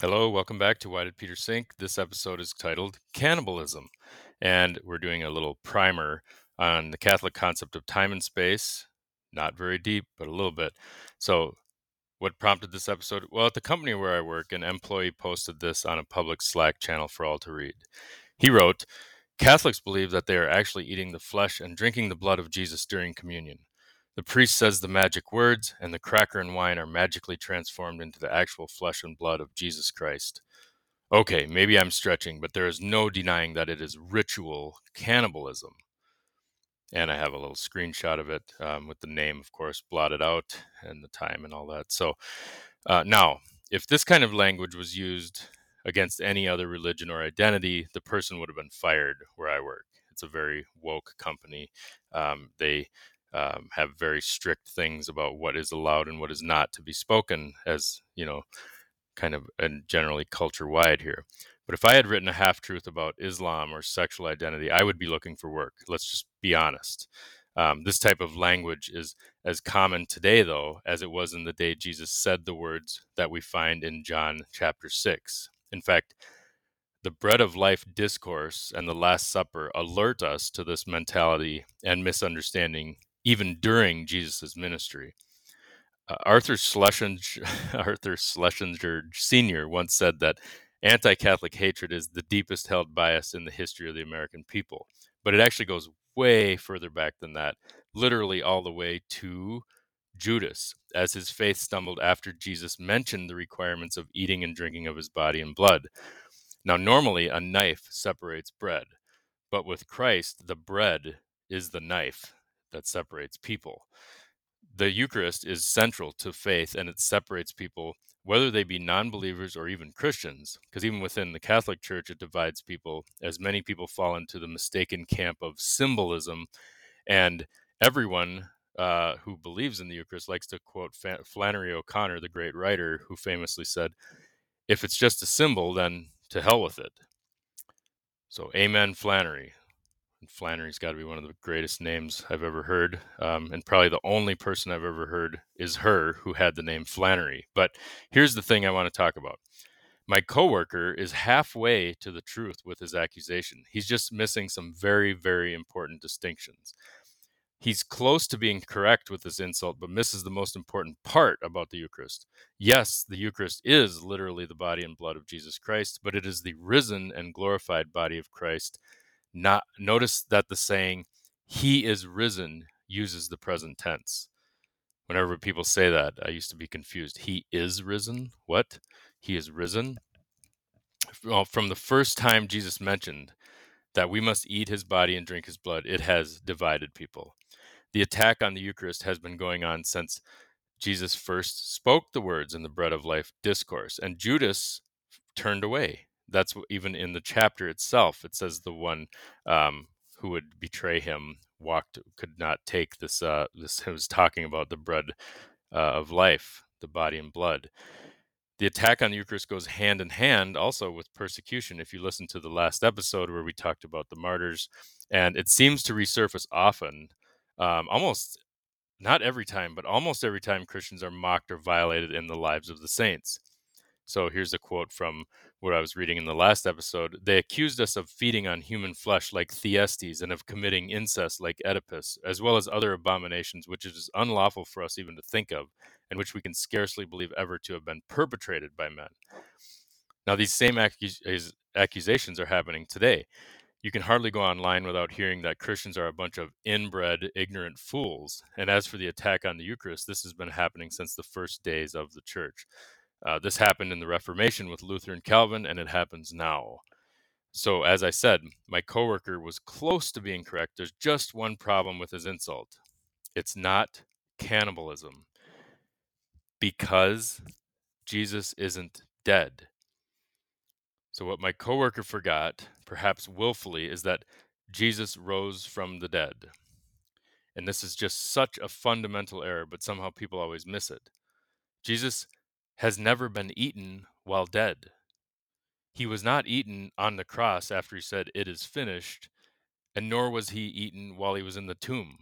Hello, welcome back to Why Did Peter Sink? This episode is titled Cannibalism, and we're doing a little primer on the Catholic concept of time and space. Not very deep, but a little bit. So, what prompted this episode? Well, at the company where I work, an employee posted this on a public Slack channel for all to read. He wrote, Catholics believe that they are actually eating the flesh and drinking the blood of Jesus during communion. The priest says the magic words, and the cracker and wine are magically transformed into the actual flesh and blood of Jesus Christ. Okay, maybe I'm stretching, but there is no denying that it is ritual cannibalism. And I have a little screenshot of it um, with the name, of course, blotted out and the time and all that. So uh, now, if this kind of language was used against any other religion or identity, the person would have been fired where I work. It's a very woke company. Um, they um, have very strict things about what is allowed and what is not to be spoken as you know kind of and generally culture wide here. But if i had written a half truth about islam or sexual identity i would be looking for work let's just be honest. Um, this type of language is as common today though as it was in the day jesus said the words that we find in john chapter 6 in fact the bread of life discourse and the last supper alert us to this mentality and misunderstanding even during Jesus' ministry. Uh, Arthur Schlesinger, Arthur Schlesinger Sr. once said that anti Catholic hatred is the deepest held bias in the history of the American people. But it actually goes way further back than that, literally all the way to Judas, as his faith stumbled after Jesus mentioned the requirements of eating and drinking of his body and blood. Now, normally a knife separates bread, but with Christ, the bread is the knife that separates people. The Eucharist is central to faith and it separates people, whether they be non believers or even Christians, because even within the Catholic Church, it divides people, as many people fall into the mistaken camp of symbolism. And everyone uh, who believes in the Eucharist likes to quote Flannery O'Connor, the great writer, who famously said, If it's just a symbol, then to hell with it. So, Amen, Flannery. Flannery's got to be one of the greatest names I've ever heard. Um, and probably the only person I've ever heard is her who had the name Flannery. But here's the thing I want to talk about. My coworker is halfway to the truth with his accusation. He's just missing some very, very important distinctions. He's close to being correct with this insult, but misses the most important part about the Eucharist. Yes, the Eucharist is literally the body and blood of Jesus Christ, but it is the risen and glorified body of Christ not notice that the saying he is risen uses the present tense. Whenever people say that i used to be confused. He is risen? What? He is risen? Well, from the first time jesus mentioned that we must eat his body and drink his blood it has divided people. The attack on the eucharist has been going on since jesus first spoke the words in the bread of life discourse and judas turned away that's even in the chapter itself. It says the one um, who would betray him walked could not take this. Uh, this it was talking about the bread uh, of life, the body and blood. The attack on the Eucharist goes hand in hand also with persecution. If you listen to the last episode where we talked about the martyrs, and it seems to resurface often, um, almost not every time, but almost every time Christians are mocked or violated in the lives of the saints. So here's a quote from what I was reading in the last episode. They accused us of feeding on human flesh like Thyestes and of committing incest like Oedipus, as well as other abominations which it is unlawful for us even to think of, and which we can scarcely believe ever to have been perpetrated by men. Now, these same accus- accusations are happening today. You can hardly go online without hearing that Christians are a bunch of inbred, ignorant fools. And as for the attack on the Eucharist, this has been happening since the first days of the church. Uh, this happened in the Reformation with Luther and Calvin, and it happens now. So, as I said, my coworker was close to being correct. There's just one problem with his insult it's not cannibalism because Jesus isn't dead. So, what my coworker forgot, perhaps willfully, is that Jesus rose from the dead. And this is just such a fundamental error, but somehow people always miss it. Jesus has never been eaten while dead. He was not eaten on the cross after he said, It is finished, and nor was he eaten while he was in the tomb.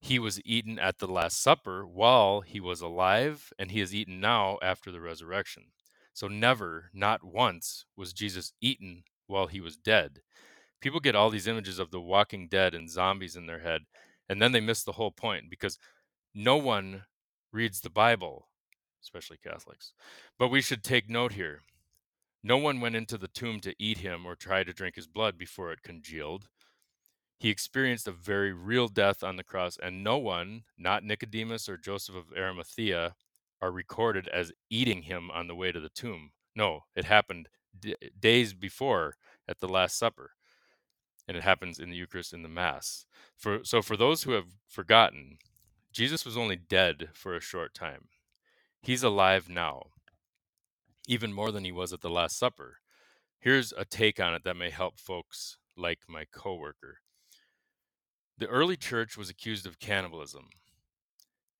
He was eaten at the Last Supper while he was alive, and he is eaten now after the resurrection. So, never, not once, was Jesus eaten while he was dead. People get all these images of the walking dead and zombies in their head, and then they miss the whole point because no one reads the Bible, especially Catholics. But we should take note here. No one went into the tomb to eat him or try to drink his blood before it congealed. He experienced a very real death on the cross, and no one, not Nicodemus or Joseph of Arimathea, are recorded as eating him on the way to the tomb. No, it happened d- days before at the Last Supper, and it happens in the Eucharist in the Mass. For so, for those who have forgotten, Jesus was only dead for a short time. He's alive now, even more than he was at the Last Supper. Here's a take on it that may help folks like my coworker. The early church was accused of cannibalism.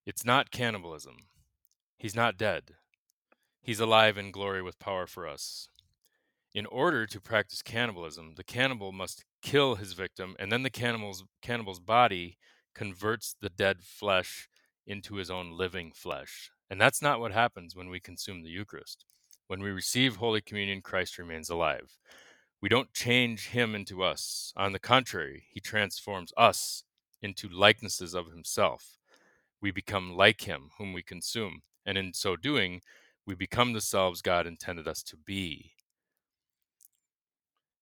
It's not cannibalism. He's not dead. He's alive in glory with power for us. In order to practice cannibalism, the cannibal must kill his victim, and then the cannibal's, cannibal's body converts the dead flesh into his own living flesh. And that's not what happens when we consume the Eucharist. When we receive Holy Communion, Christ remains alive. We don't change him into us. On the contrary, he transforms us into likenesses of himself. We become like him, whom we consume, and in so doing, we become the selves God intended us to be.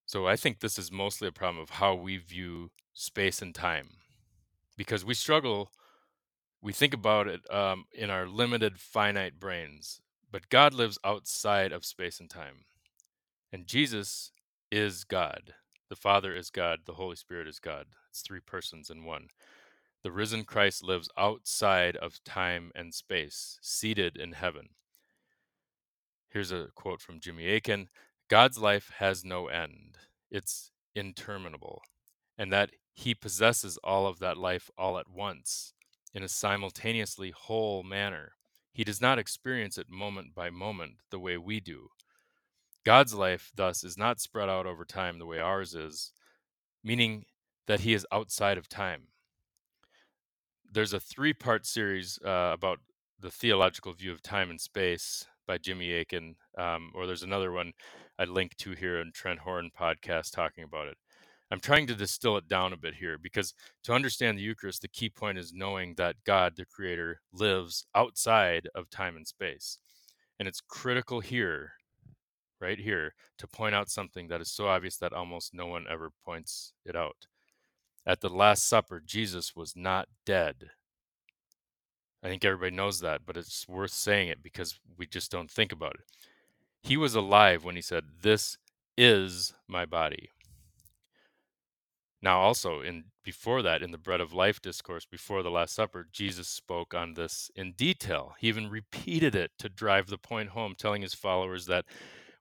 So I think this is mostly a problem of how we view space and time, because we struggle. We think about it um, in our limited, finite brains, but God lives outside of space and time. And Jesus is God. The Father is God. The Holy Spirit is God. It's three persons in one. The risen Christ lives outside of time and space, seated in heaven. Here's a quote from Jimmy Akin God's life has no end, it's interminable, and that he possesses all of that life all at once in a simultaneously whole manner. He does not experience it moment by moment the way we do. God's life, thus, is not spread out over time the way ours is, meaning that he is outside of time. There's a three part series uh, about the theological view of time and space by Jimmy Akin, um, or there's another one I link to here in Trent Horn podcast talking about it. I'm trying to distill it down a bit here because to understand the Eucharist, the key point is knowing that God, the Creator, lives outside of time and space. And it's critical here, right here, to point out something that is so obvious that almost no one ever points it out. At the Last Supper, Jesus was not dead. I think everybody knows that, but it's worth saying it because we just don't think about it. He was alive when he said, This is my body. Now, also in before that, in the bread of life discourse before the Last Supper, Jesus spoke on this in detail. He even repeated it to drive the point home, telling his followers that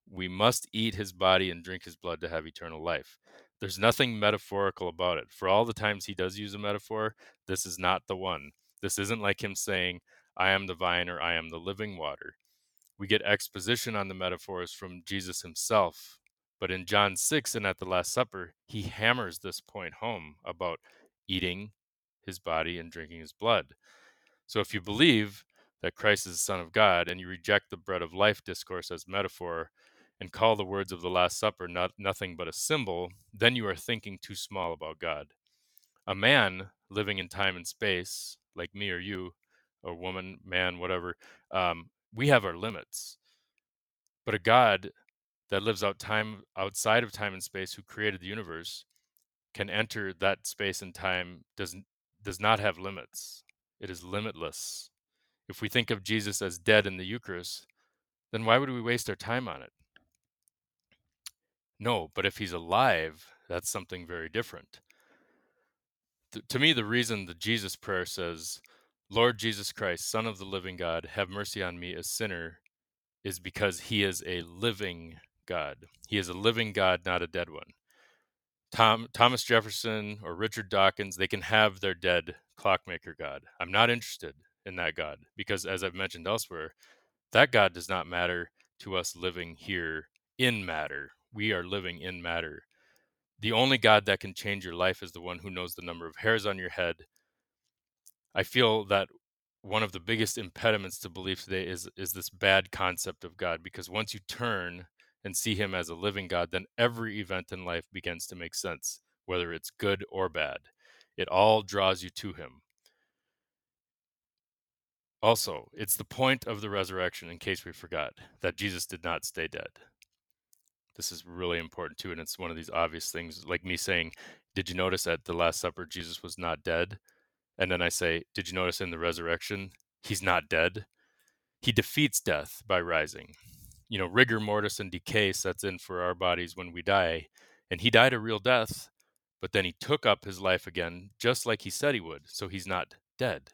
we must eat his body and drink his blood to have eternal life. There's nothing metaphorical about it. For all the times he does use a metaphor, this is not the one. This isn't like him saying, I am the vine or I am the living water. We get exposition on the metaphors from Jesus himself. But in John 6 and at the Last Supper, he hammers this point home about eating his body and drinking his blood. So if you believe that Christ is the Son of God and you reject the bread of life discourse as metaphor and call the words of the Last Supper not, nothing but a symbol, then you are thinking too small about God. A man living in time and space, like me or you, or woman, man, whatever, um, we have our limits. But a God that lives out time outside of time and space, who created the universe, can enter that space and time does does not have limits. It is limitless. If we think of Jesus as dead in the Eucharist, then why would we waste our time on it? No, but if he's alive, that's something very different. Th- to me, the reason the Jesus prayer says, Lord Jesus Christ, Son of the living God, have mercy on me, a sinner, is because he is a living God. He is a living God, not a dead one. Tom, Thomas Jefferson or Richard Dawkins, they can have their dead clockmaker God. I'm not interested in that God because, as I've mentioned elsewhere, that God does not matter to us living here in matter. We are living in matter. The only God that can change your life is the one who knows the number of hairs on your head. I feel that one of the biggest impediments to belief today is is this bad concept of God because once you turn and see him as a living God, then every event in life begins to make sense, whether it's good or bad. It all draws you to him. Also, it's the point of the resurrection, in case we forgot, that Jesus did not stay dead. This is really important too, and it's one of these obvious things, like me saying, Did you notice at the Last Supper Jesus was not dead? And then I say, Did you notice in the resurrection he's not dead? He defeats death by rising. You know, rigor mortis and decay sets in for our bodies when we die, and he died a real death, but then he took up his life again, just like he said he would, so he's not dead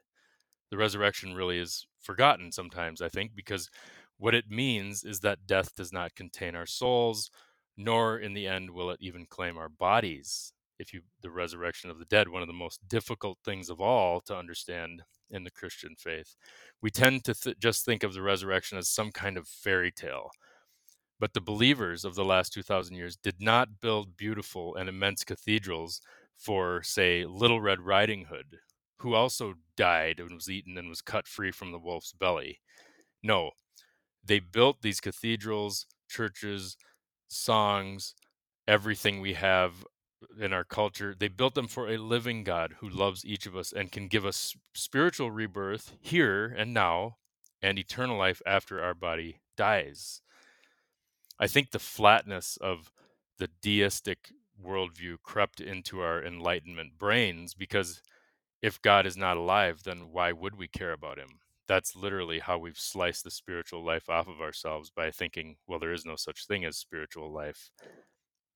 the resurrection really is forgotten sometimes, I think, because what it means is that death does not contain our souls, nor in the end will it even claim our bodies. If you, the resurrection of the dead, one of the most difficult things of all to understand in the Christian faith. We tend to th- just think of the resurrection as some kind of fairy tale. But the believers of the last 2,000 years did not build beautiful and immense cathedrals for, say, Little Red Riding Hood, who also died and was eaten and was cut free from the wolf's belly. No, they built these cathedrals, churches, songs, everything we have in our culture. They built them for a living God who loves each of us and can give us spiritual rebirth here and now and eternal life after our body dies. I think the flatness of the deistic worldview crept into our enlightenment brains because if God is not alive, then why would we care about him? That's literally how we've sliced the spiritual life off of ourselves by thinking, well, there is no such thing as spiritual life.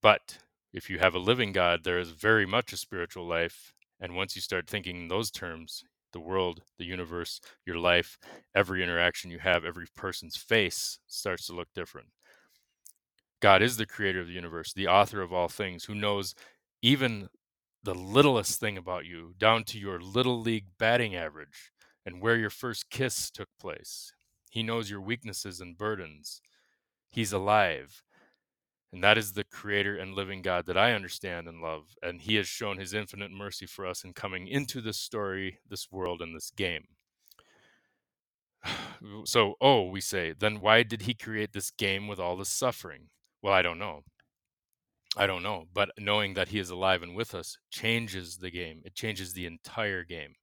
But if you have a living God, there is very much a spiritual life. And once you start thinking in those terms, the world, the universe, your life, every interaction you have, every person's face starts to look different. God is the creator of the universe, the author of all things, who knows even the littlest thing about you, down to your little league batting average and where your first kiss took place. He knows your weaknesses and burdens. He's alive. And that is the creator and living God that I understand and love. And he has shown his infinite mercy for us in coming into this story, this world, and this game. So, oh, we say, then why did he create this game with all this suffering? Well, I don't know. I don't know, but knowing that he is alive and with us changes the game. It changes the entire game.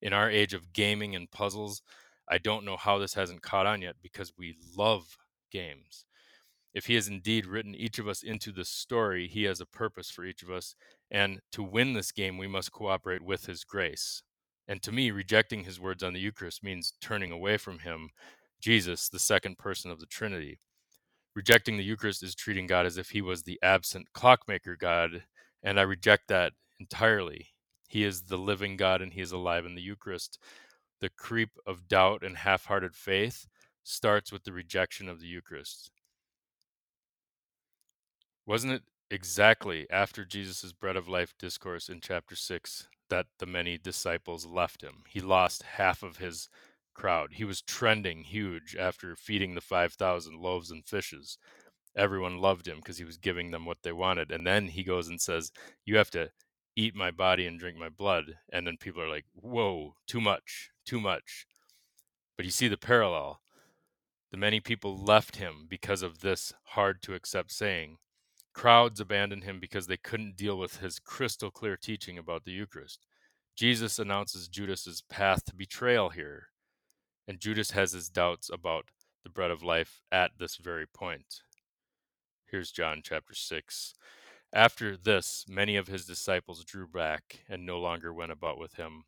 In our age of gaming and puzzles, I don't know how this hasn't caught on yet because we love games. If he has indeed written each of us into the story, he has a purpose for each of us. And to win this game, we must cooperate with his grace. And to me, rejecting his words on the Eucharist means turning away from him, Jesus, the second person of the Trinity rejecting the Eucharist is treating God as if he was the absent clockmaker God, and I reject that entirely. He is the living God and he is alive in the Eucharist. The creep of doubt and half hearted faith starts with the rejection of the Eucharist. Wasn't it exactly after Jesus' bread of life discourse in chapter 6 that the many disciples left him? He lost half of his crowd. He was trending huge after feeding the 5,000 loaves and fishes. Everyone loved him because he was giving them what they wanted. And then he goes and says, You have to eat my body and drink my blood. And then people are like, Whoa, too much, too much. But you see the parallel. The many people left him because of this hard to accept saying. Crowds abandoned him because they couldn't deal with his crystal clear teaching about the Eucharist. Jesus announces Judas's path to betrayal here and Judas has his doubts about the bread of life at this very point. Here's John chapter 6. After this, many of his disciples drew back and no longer went about with him.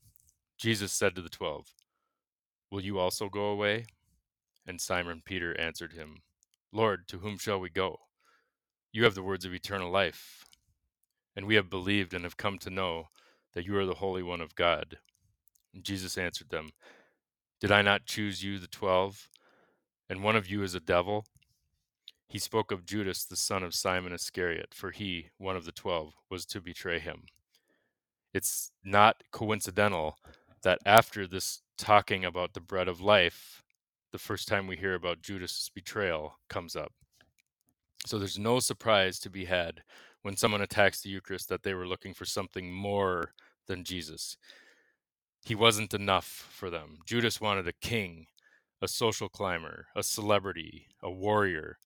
Jesus said to the twelve, Will you also go away? And Simon Peter answered him, Lord, to whom shall we go? You have the words of eternal life. And we have believed and have come to know that you are the Holy One of God. And Jesus answered them, did I not choose you, the twelve, and one of you is a devil? He spoke of Judas, the son of Simon Iscariot, for he, one of the twelve, was to betray him. It's not coincidental that after this talking about the bread of life, the first time we hear about Judas's betrayal comes up. So there's no surprise to be had when someone attacks the Eucharist that they were looking for something more than Jesus. He wasn't enough for them. Judas wanted a king, a social climber, a celebrity, a warrior.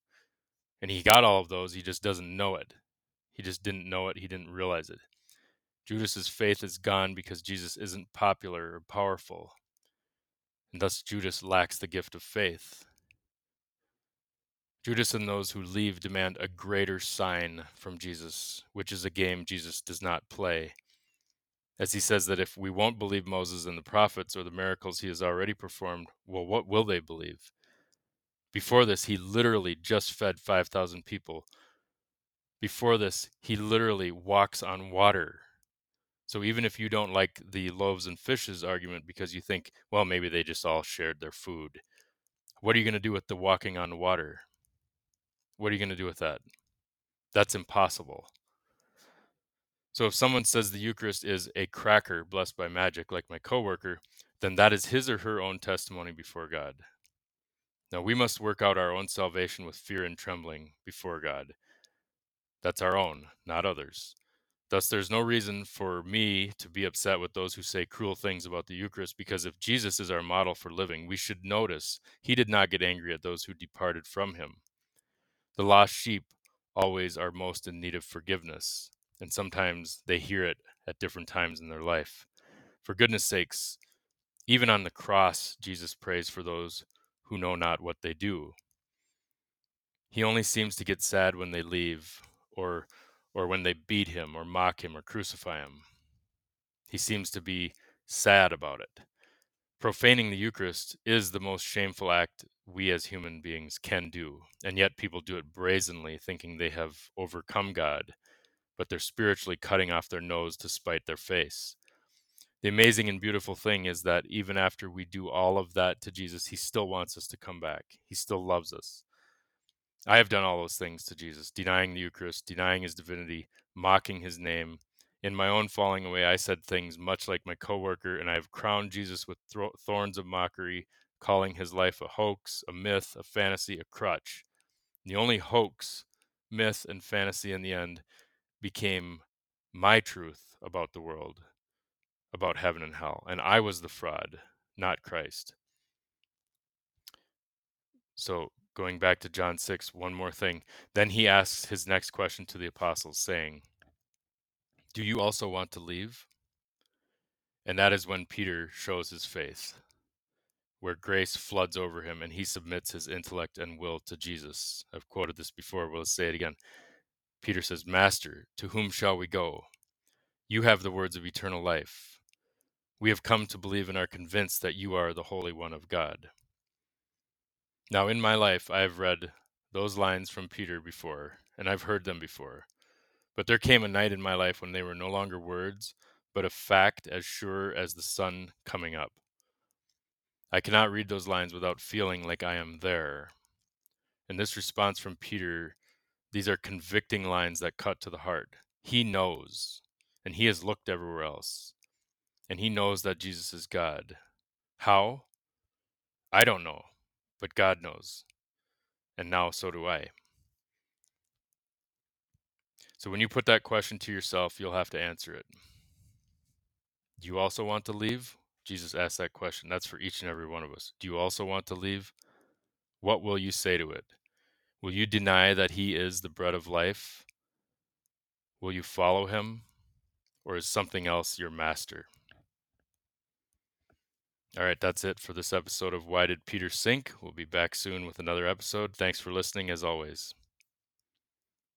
And he got all of those, he just doesn't know it. He just didn't know it, he didn't realize it. Judas's faith is gone because Jesus isn't popular or powerful. And thus Judas lacks the gift of faith. Judas and those who leave demand a greater sign from Jesus, which is a game Jesus does not play. As he says that if we won't believe Moses and the prophets or the miracles he has already performed, well, what will they believe? Before this, he literally just fed 5,000 people. Before this, he literally walks on water. So even if you don't like the loaves and fishes argument because you think, well, maybe they just all shared their food, what are you going to do with the walking on water? What are you going to do with that? That's impossible. So if someone says the Eucharist is a cracker blessed by magic, like my coworker, then that is his or her own testimony before God. Now we must work out our own salvation with fear and trembling before God. That's our own, not others. Thus, there's no reason for me to be upset with those who say cruel things about the Eucharist, because if Jesus is our model for living, we should notice he did not get angry at those who departed from him. The lost sheep always are most in need of forgiveness, and sometimes they hear it at different times in their life. For goodness sakes, even on the cross, Jesus prays for those who know not what they do. He only seems to get sad when they leave, or or when they beat him or mock him or crucify him. He seems to be sad about it. Profaning the Eucharist is the most shameful act we as human beings can do, and yet people do it brazenly, thinking they have overcome God, but they're spiritually cutting off their nose to spite their face. The amazing and beautiful thing is that even after we do all of that to Jesus, he still wants us to come back. He still loves us. I have done all those things to Jesus, denying the Eucharist, denying his divinity, mocking his name. In my own falling away, I said things much like my coworker, and I have crowned Jesus with thorns of mockery, calling his life a hoax, a myth, a fantasy, a crutch. The only hoax, myth, and fantasy in the end became my truth about the world, about heaven and hell. And I was the fraud, not Christ. So going back to John 6, one more thing. Then he asks his next question to the apostles, saying, Do you also want to leave? And that is when Peter shows his faith, where grace floods over him and he submits his intellect and will to Jesus. I've quoted this before, but let's say it again. Peter says, Master, to whom shall we go? You have the words of eternal life. We have come to believe and are convinced that you are the Holy One of God. Now, in my life, I have read those lines from Peter before, and I've heard them before. But there came a night in my life when they were no longer words, but a fact as sure as the sun coming up. I cannot read those lines without feeling like I am there. In this response from Peter, these are convicting lines that cut to the heart. He knows, and he has looked everywhere else, and he knows that Jesus is God. How? I don't know but God knows. And now so do I. So when you put that question to yourself, you'll have to answer it. Do you also want to leave? Jesus asked that question. That's for each and every one of us. Do you also want to leave? What will you say to it? Will you deny that he is the bread of life? Will you follow him? Or is something else your master? All right, that's it for this episode of Why Did Peter Sink? We'll be back soon with another episode. Thanks for listening as always.